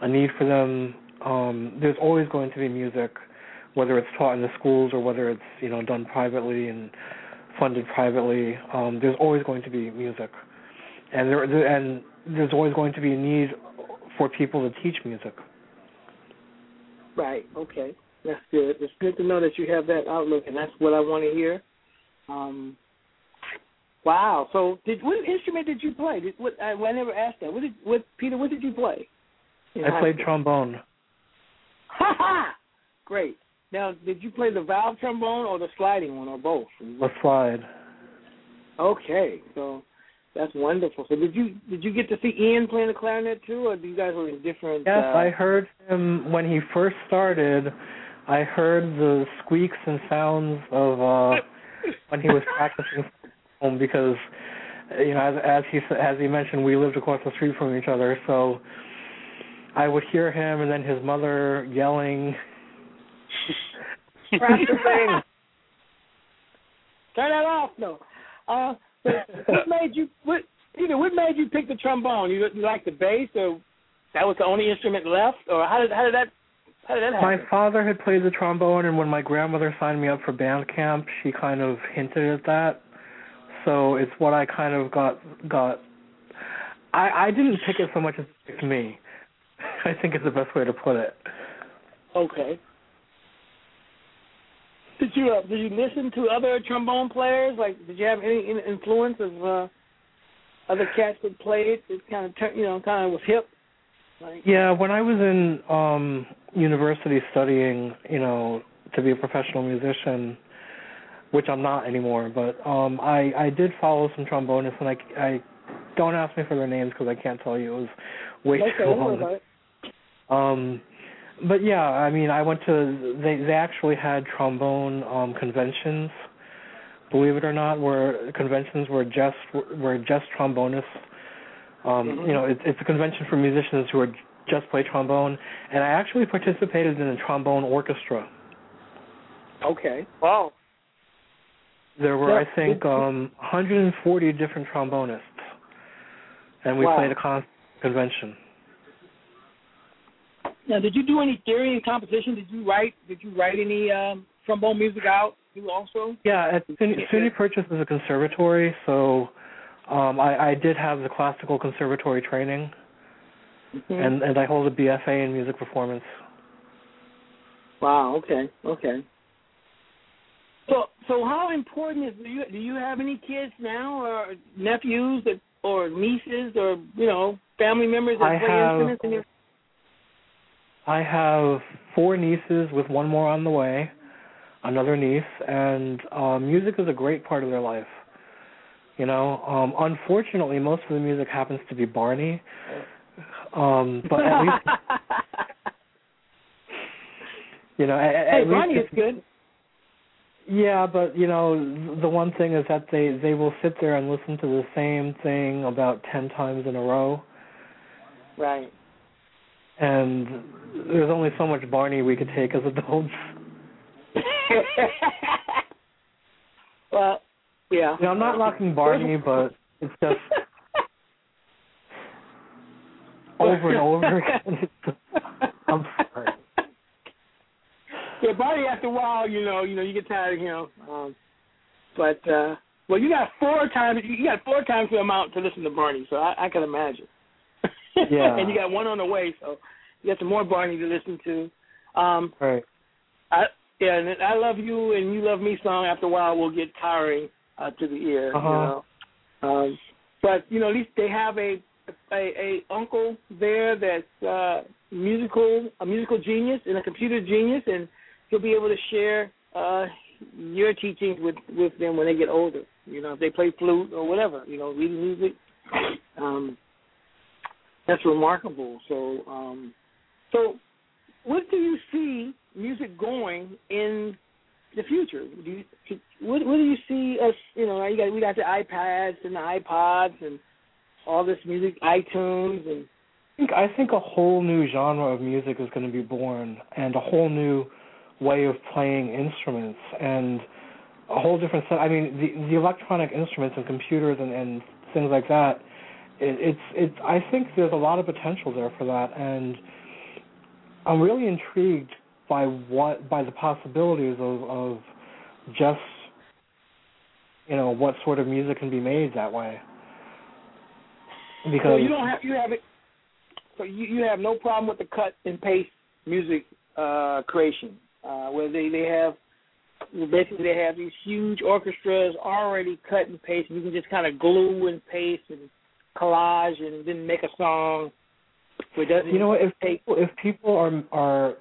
a need for them. Um, there's always going to be music, whether it's taught in the schools or whether it's you know done privately and funded privately. Um, there's always going to be music, and there, and there's always going to be a need for people to teach music. Right. Okay. That's good. It's good to know that you have that outlook, and that's what I want to hear. Um, wow. So, did what instrument did you play? Did, what I, I never asked that. What did what Peter? What did you play? I played school? trombone. Ha ha! Great. Now, did you play the valve trombone or the sliding one, or both? The slide. Okay. So that's wonderful. So, did you did you get to see Ian playing the clarinet too, or do you guys were in different? Yes, uh, I heard him when he first started. I heard the squeaks and sounds of uh when he was practicing home because you know as as he as he mentioned we lived across the street from each other so I would hear him and then his mother yelling Practicing. Turn that off, no. Uh, what made you what you know what made you pick the trombone? You, you like the bass, or that was the only instrument left, or how did how did that how did that happen? My father had played the trombone, and when my grandmother signed me up for band camp, she kind of hinted at that. So it's what I kind of got got. I I didn't pick it so much as it picked me. I think is the best way to put it. Okay. Did you uh, did you listen to other trombone players? Like, did you have any influence of uh, other cats that played? It kind of tur- you know kind of was hip. Like, Yeah, when I was in um university studying, you know, to be a professional musician, which I'm not anymore, but um I I did follow some trombonists and I I don't ask me for their names because I can't tell you. It was way okay, too long. Um, but yeah, I mean, I went to they they actually had trombone um conventions, believe it or not, where conventions were just were just trombonists. Um, Mhm. you know, it, it's a convention for musicians who are just play trombone, and I actually participated in a trombone orchestra. Okay. Wow. There were, Yeah. I think, um 140 different trombonists, and we Wow. played a con- convention. Now, did you do any theory and composition? Did you write? Did you write any um, trombone music out? You also? Yeah, at SUNY, SUNY Purchase is a conservatory, so um, I, I did have the classical conservatory training, Mhm. and and I hold a BFA in music performance. Wow. Okay. Okay. So, so how important is do you do you have any kids now, or nephews, that, or nieces, or you know, family members that I play have- instruments? In your... I have four nieces with one more on the way, another niece, and um, music is a great part of their life. You know, um, unfortunately, most of the music happens to be Barney, um, but at least you know, at, hey, Barney is good. Yeah, but you know, the one thing is that they they will sit there and listen to the same thing about 10 times in a row Right. And there's only so much Barney we could take as adults. well, yeah. Know, I'm not knocking Barney, but it's just over and over again. I'm sorry. Yeah, Barney after a while, you know, you know, you get tired of him. Um, but uh well, you got four times. You got four times the amount to listen to Barney, so I, I can imagine. Yeah. and you got one on the way, so you got some more Barney to listen to. Um, Right. I yeah, and I love you and you love me song. After a while, will get tiring uh, to the ear. Uh-huh. You know. Um, but you know, at least they have a a, a uncle there that's uh, musical, a musical genius and a computer genius, and he'll be able to share uh, your teachings with with them when they get older. You know, if they play flute or whatever. You know, reading music. Um, that's remarkable. So, um, so what do you see music going in the future? Do you, what, what do you see us? You know, you got we got the iPads and the iPods and all this music, iTunes, and I think I think a whole new genre of music is going to be born, and a whole new way of playing instruments, and a whole different set. I mean, the the electronic instruments and computers and, and things like that. It, it's it's. I think there's a lot of potential there for that, and I'm really intrigued by what by the possibilities of of just you know what sort of music can be made that way. Because so you don't have you have it. So you you have no problem with the cut and paste music uh, creation, uh, where they they have basically they have these huge orchestras already cut and paste, and you can just kind of glue and paste and collage and then make a song. It doesn't you know what if take people, if people are are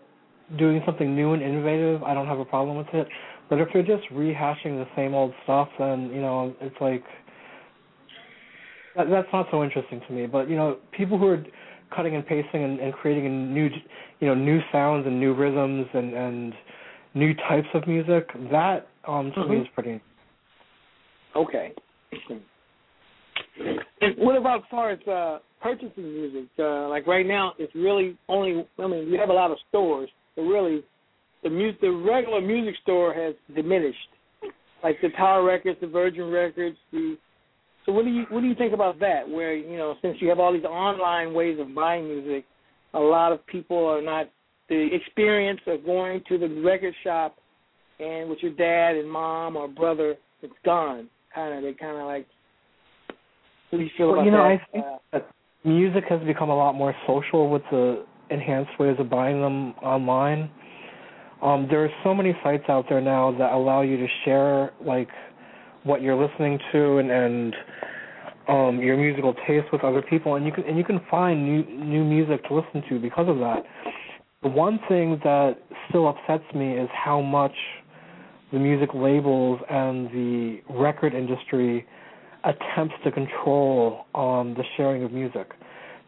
doing something new and innovative, I don't have a problem with it. But if they're just rehashing the same old stuff, then you know it's like that, that's not so interesting to me. But you know, people who are cutting and pasting and, and creating a new you know new sounds and new rhythms and and new types of music, that um to me Mhm. is pretty. Okay. And what about as far as uh, purchasing music? Uh, like right now, it's really only. I mean, we have a lot of stores, but really, the mu- the regular music store has diminished, like the Tower Records, the Virgin Records, the. So what do you what do you think about that? Where you know since you have all these online ways of buying music, a lot of people are not the experience of going to the record shop and with your dad and mom or brother, it's gone. Kind of they kind of like. What do you feel well, about you know, that? I think Uh, that music has become a lot more social with the enhanced ways of buying them online. Um, there are so many sites out there now that allow you to share like what you're listening to and, and um, your musical taste with other people, and you can and you can find new new music to listen to because of that. The one thing that still upsets me is how much the music labels and the record industry attempts to control um, the sharing of music.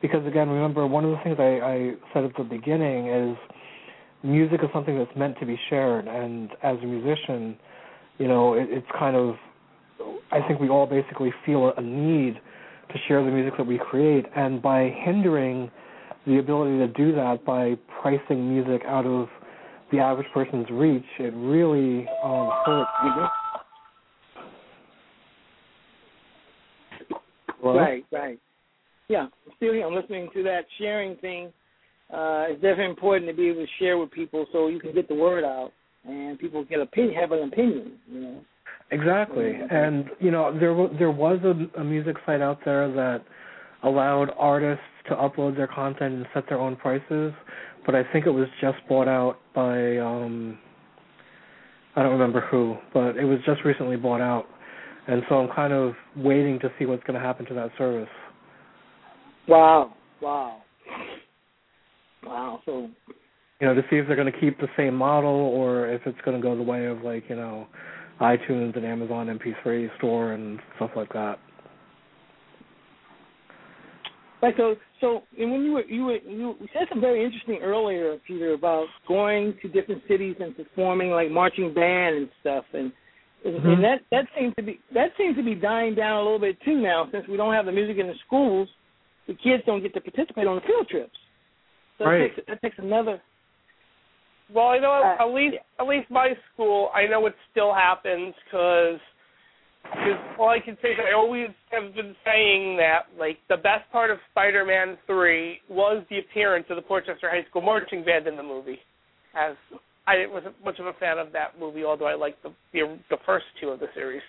Because again, remember one of the things I, I said at the beginning is music is something that's meant to be shared, and as a musician, you know, it, it's kind of I think we all basically feel a need to share the music that we create, and by hindering the ability to do that by pricing music out of the average person's reach, it really um, hurts. Hello? Right, right. Yeah, I'm still here. I'm listening to that sharing thing. Uh, it's definitely important to be able to share with people so you can get the word out and people get opinion, have an opinion. You know. Exactly, and you know there w- there was a, a music site out there that allowed artists to upload their content and set their own prices, but I think it was just bought out by um I don't remember who, but it was just recently bought out, and so I'm kind of waiting to see what's going to happen to that service. Wow, wow, wow. So You know, to see if they're going to keep the same model or if it's going to go the way of like you know iTunes and Amazon MP3 store and stuff like that. Right. So, so, and when you were you were you said something very interesting earlier, Peter, about going to different cities and performing like marching band and stuff, and Mhm. and that that seems to be that seems to be dying down a little bit too now, since we don't have the music in the schools. The kids don't get to participate on the field trips. So Right. that takes that takes another. Well, I know Uh, at least yeah. at least my school, I know it still happens because because all I can say is I always have been saying that like the best part of Spider-Man three was the appearance of the Port Chester High School marching band in the movie. As I wasn't much of a fan of that movie, although I liked the the, the first two of the series.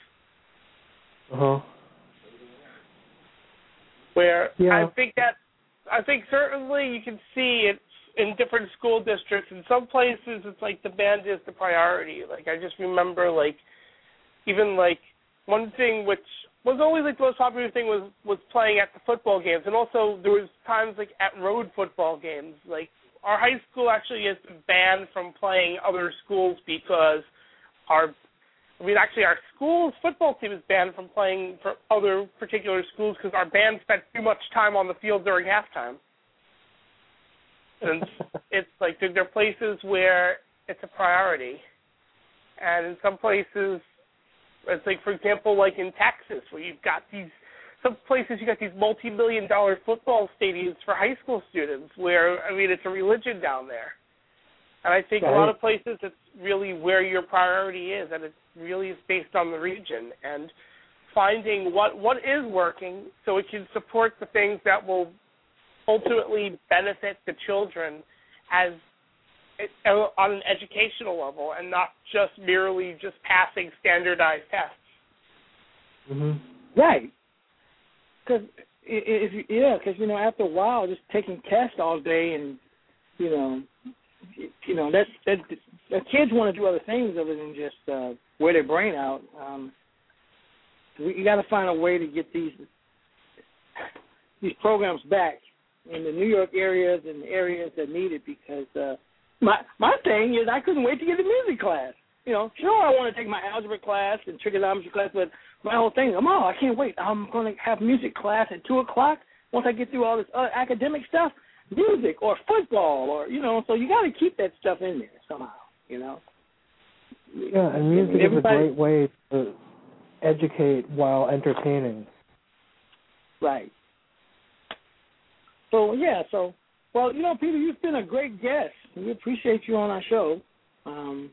Uh huh. where Yeah. I think that I think certainly you can see it in different school districts. In some places, it's like the band is the priority. Like I just remember, like even like one thing which was always like the most popular thing was was playing at the football games, and also there was times like at road football games. Like our high school actually been banned from playing other schools because our I mean, actually, our school's football team is banned from playing for other particular schools because our band spent too much time on the field during halftime. Since it's like there there are places where it's a priority, and in some places, it's like for example, like in Texas, where you've got these some places you got these multi-million dollar football stadiums for high school students, where I mean, it's a religion down there. And I think a lot of places it's really where your priority is, and it really is based on the region and finding what what is working, so it can support the things that will ultimately benefit the children as uh, on an educational level, and not just merely just passing standardized tests. Mhm. Right. Because if you, yeah, because you know after a while, just taking tests all day and you know, you know that's that. The kids want to do other things other than just uh, wear their brain out. Um, we, you got to find a way to get these these programs back in the New York areas and the areas that need it because uh, my my thing is I couldn't wait to get a music class. You know, sure I want to take my algebra class and trigonometry class, but my whole thing, I'm oh I can't wait. I'm going to have music class at two o'clock. Once I get through all this other academic stuff, music or football or you know, so you got to keep that stuff in there somehow. You know. Yeah, and music is a great way to educate while entertaining. Right. So yeah, so well, you know, Peter, you've been a great guest. We appreciate you on our show. Um,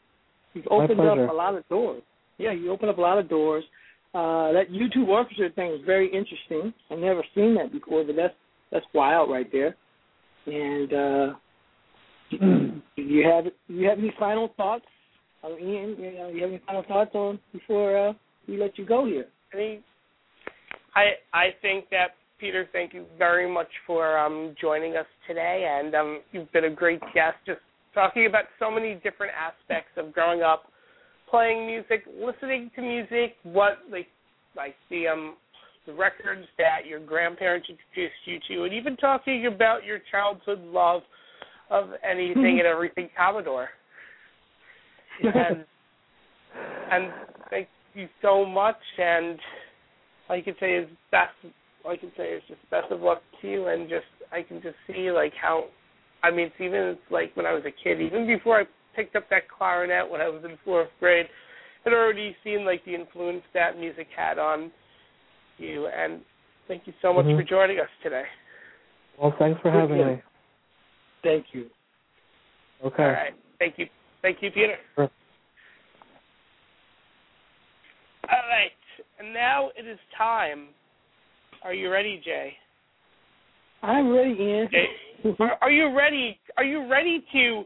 you've opened up a lot of doors. Yeah, you opened up a lot of doors. Uh, that YouTube orchestra thing was very interesting. I've never seen that before, but that's that's wild right there. And uh, you have you have any final thoughts? Uh, Ian, you, know, you have any final thoughts on before uh, we let you go here? I mean, I I think that Peter, thank you very much for um, joining us today, and um, you've been a great guest. Just talking about so many different aspects of growing up, playing music, listening to music, what like like the um the records that your grandparents introduced you to, and even talking about your childhood love of anything and everything Commodore. And and thank you so much and all you can say is best all I can say is just best of luck to you and just I can just see like how I mean it's even it's like when I was a kid, even before I picked up that clarinet when I was in fourth grade, I'd already seen like the influence that music had on you and thank you so much Mhm. for joining us today. Well, thanks for having Yeah. me. Thank you. Okay. All right. Thank you. Thank you, Peter. Sure. All right. And now it is time. Are you ready, Jay? I'm ready, Ian. Jay, are, are you ready? Are you ready to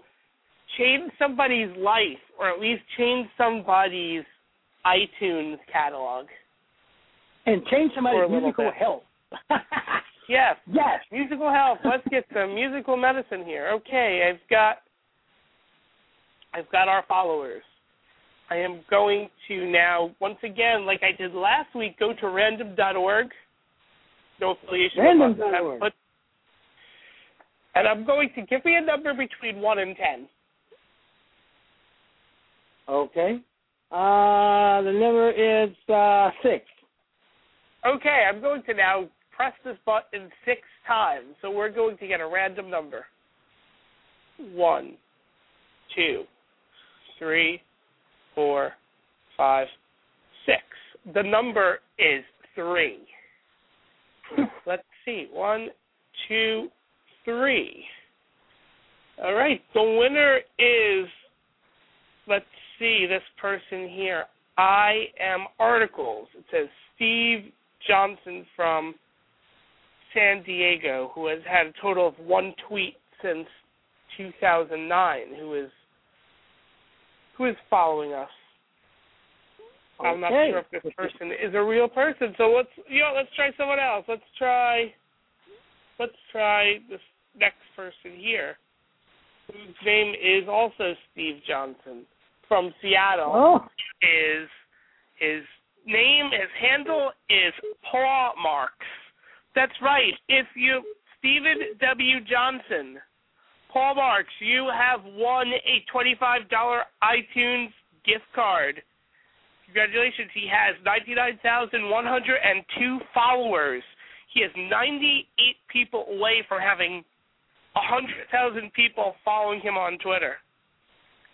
change somebody's life, or at least change somebody's iTunes catalog? and change somebody's musical bit. health. Yes. yes. Musical health. Let's get some musical medicine here. Okay, I've got I've got our followers. I am going to now once again, like I did last week, go to random.org. No affiliation. Random.org. And I'm going to give me a number between one and ten. Okay. Uh, the number is uh, six. Okay, I'm going to now press this button six times. So we're going to get a random number. One, two, three, four, five, six. The number is three. Let's see. One, two, three. All right. The winner is, let's see, this person here. I am articles. It says Steve Johnson from San Diego, who has had a total of one tweet since 2009, who is who is following us. I'm not sure if this person is a real person. So let's you know, let's try someone else. Let's try let's try this next person here, whose name is also Steve Johnson from Seattle Oh. is his name, his handle is Paw Marks. That's right. If you Stephen W. Johnson, Paul Marks, you have won a twenty-five dollar iTunes gift card. Congratulations! He has ninety-nine thousand one hundred and two followers. He is ninety-eight people away from having a hundred thousand people following him on Twitter.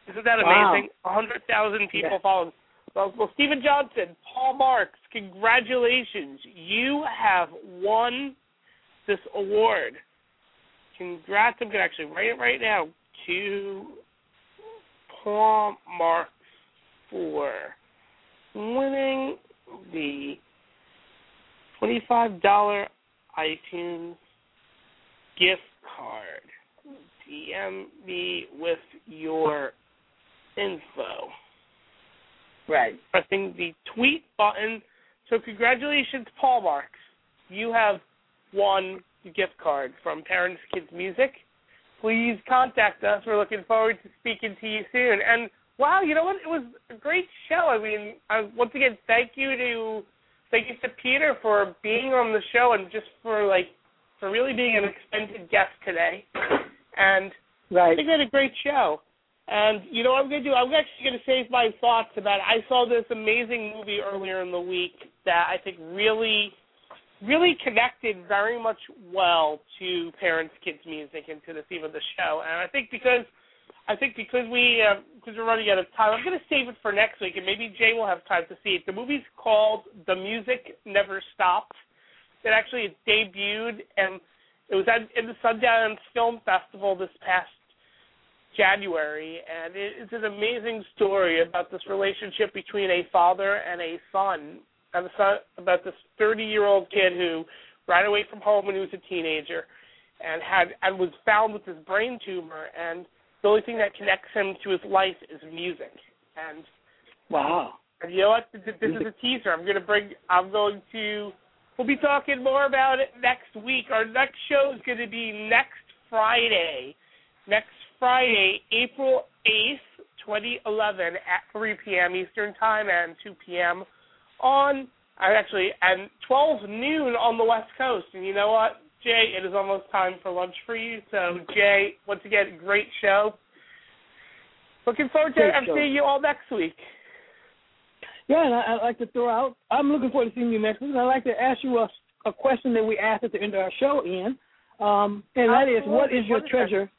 Isn't that amazing? A hundred thousand people Yeah. following. Well, well, Stephen Johnson, Paul Marks, congratulations! You have won this award. Congrats! I'm gonna actually write it right now to Paul Marks for winning the twenty-five dollar iTunes gift card. DM me with your info Right. pressing the tweet button. So congratulations, Paul Marks. You have won the gift card from Parents Kids Music. Please contact us. We're looking forward to speaking to you soon. And wow, you know what? It was a great show. I mean, I, once again, thank you to thank you to Peter for being on the show and just for like for really being an extended guest today. And I Right. think we had a great show. And you know what I'm going to do? I'm actually going to save my thoughts about it. I saw this amazing movie earlier in the week that I think really, really connected very much well to parents, kids, music, and to the theme of the show. And I think because, I think because we uh, because we're running out of time, I'm going to save it for next week, and maybe Jay will have time to see it. The movie's called The Music Never Stopped. It actually debuted and it was at in the Sundance Film Festival this past January, and it's an amazing story about this relationship between a father and a son, and the son about this 30-year-old kid who ran away from home when he was a teenager, and had and was found with this brain tumor, and the only thing that connects him to his life is music. And wow, and you know what? This is a teaser. I'm going to bring. I'm going to. We'll be talking more about it next week. Our next show is going to be next Friday. Next Friday, April 8th, 2011, at 3 p.m. Eastern Time and 2 p.m. on, actually, and 12 noon on the West Coast. And you know what, Jay? It is almost time for lunch for you. So, Jay, once again, great show. Looking forward to seeing you all next week. Yeah, and I, would like to throw out. I'm looking forward to seeing you next week. and I'd like to ask you a, a question that we asked at the end of our show, Ian, um, and that is, what is your treasure?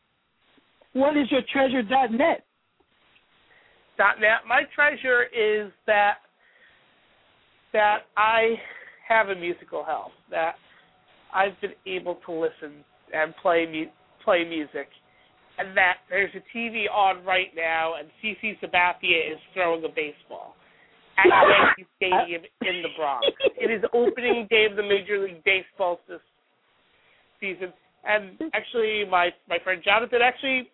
What is your treasure dot net? Dot net. My treasure is that that I have a musical health. That I've been able to listen and play mu- play music, and that there's a TV on right now, and CC Sabathia is throwing a baseball at Yankee Stadium in the Bronx. It is opening day of the Major League Baseball this season, and actually, my my friend Jonathan actually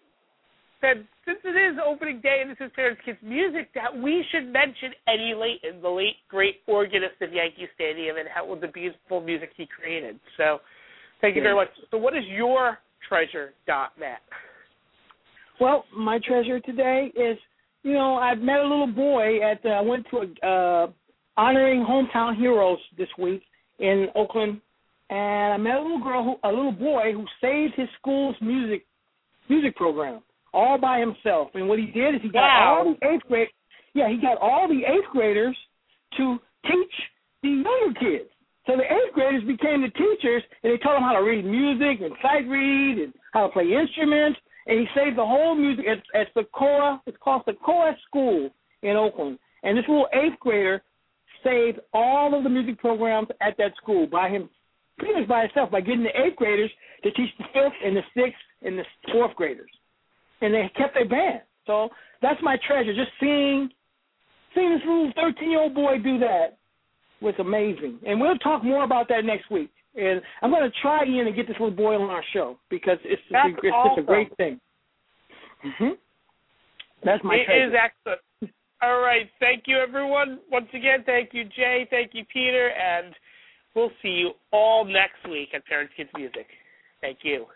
said since it is opening day and this is Parents Kids Music, that we should mention Eddie Layton, the late great organist of Yankee Stadium, and how the beautiful music he created. So, thank you very much. So, what is your treasure dot net? Well, my treasure today is, you know, I've met a little boy at. I uh, went to a uh, honoring hometown heroes this week in Oakland, and I met a little girl, who, a little boy who saved his school's music music program all by himself. And what he did is he got wow. all the eighth grade yeah, he got all the eighth graders to teach the younger kids. So the eighth graders became the teachers and they taught them how to read music and sight read and how to play instruments. And he saved the whole music at, at Sequoia. It's called Sequoia School in Oakland. And this little eighth grader saved all of the music programs at that school by him, pretty much by himself, by getting the eighth graders to teach the fifth and the sixth and the fourth graders and they kept their band. So that's my treasure. Just seeing seeing this little thirteen year old boy do that was amazing. And we'll talk more about that next week. And I'm going to try Ian and get this little boy on our show because it's that's it's, it's awesome. just a great thing. Mm-hmm. That's my it treasure. It is excellent. All right. Thank you, everyone. Once again, thank you, Jay. Thank you, Peter. And we'll see you all next week at Parents Kids Music. Thank you.